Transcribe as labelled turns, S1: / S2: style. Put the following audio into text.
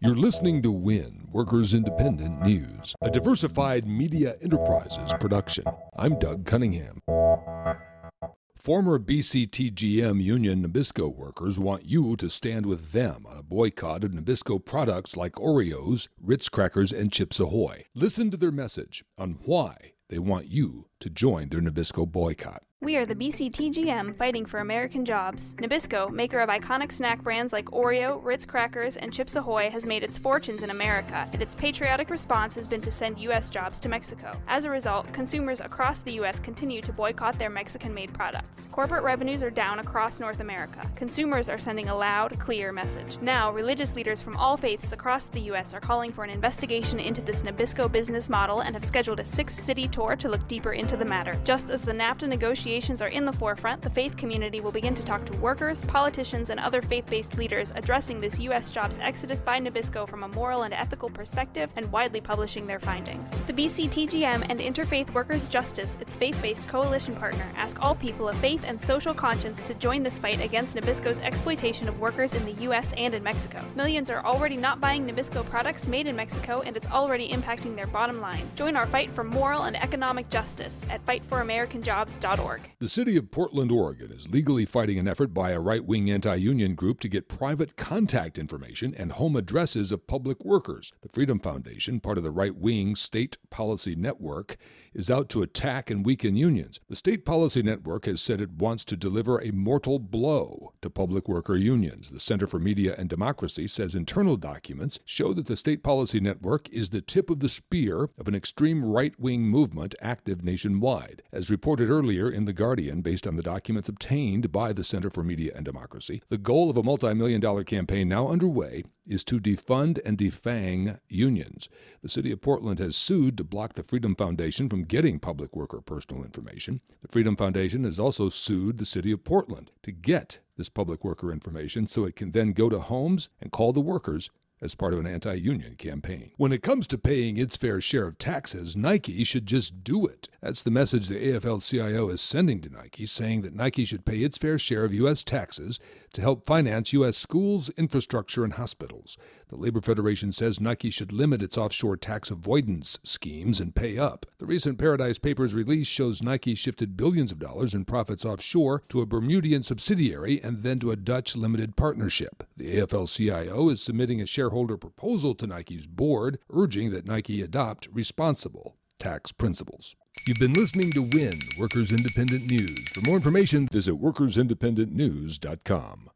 S1: You're listening to WIN, Workers Independent News, a diversified media enterprises production. I'm Doug Cunningham. Former BCTGM union Nabisco workers want you to stand with them on a boycott of Nabisco products like Oreos, Ritz crackers, and Chips Ahoy. Listen to their message on why they want you to join their Nabisco boycott.
S2: We are the BCTGM fighting for American jobs. Nabisco, maker of iconic snack brands like Oreo, Ritz Crackers, and Chips Ahoy, has made its fortunes in America, and its patriotic response has been to send U.S. jobs to Mexico. As a result, consumers across the U.S. continue to boycott their Mexican made products. Corporate revenues are down across North America. Consumers are sending a loud, clear message. Now, religious leaders from all faiths across the U.S. are calling for an investigation into this Nabisco business model and have scheduled a six city tour to look deeper into the matter. Just as the NAFTA negotiations are in the forefront, the faith community will begin to talk to workers, politicians, and other faith based leaders addressing this U.S. jobs exodus by Nabisco from a moral and ethical perspective and widely publishing their findings. The BCTGM and Interfaith Workers Justice, its faith based coalition partner, ask all people of faith and social conscience to join this fight against Nabisco's exploitation of workers in the U.S. and in Mexico. Millions are already not buying Nabisco products made in Mexico, and it's already impacting their bottom line. Join our fight for moral and economic justice at fightforamericanjobs.org.
S1: The city of Portland, Oregon is legally fighting an effort by a right wing anti union group to get private contact information and home addresses of public workers. The Freedom Foundation, part of the right wing state policy network, is out to attack and weaken unions. The State Policy Network has said it wants to deliver a mortal blow to public worker unions. The Center for Media and Democracy says internal documents show that the State Policy Network is the tip of the spear of an extreme right wing movement active nationwide. As reported earlier in The Guardian, based on the documents obtained by the Center for Media and Democracy, the goal of a multi million dollar campaign now underway is to defund and defang unions. The city of Portland has sued to block the Freedom Foundation from getting public worker personal information. The Freedom Foundation has also sued the city of Portland to get this public worker information so it can then go to homes and call the workers as part of an anti union campaign. When it comes to paying its fair share of taxes, Nike should just do it. That's the message the AFL CIO is sending to Nike, saying that Nike should pay its fair share of U.S. taxes to help finance U.S. schools, infrastructure, and hospitals. The Labor Federation says Nike should limit its offshore tax avoidance schemes and pay up. The recent Paradise Papers release shows Nike shifted billions of dollars in profits offshore to a Bermudian subsidiary and then to a Dutch limited partnership. The AFL CIO is submitting a shareholder proposal to Nike's board, urging that Nike adopt responsible tax principles. You've been listening to WIN, Workers Independent News. For more information, visit workersindependentnews.com.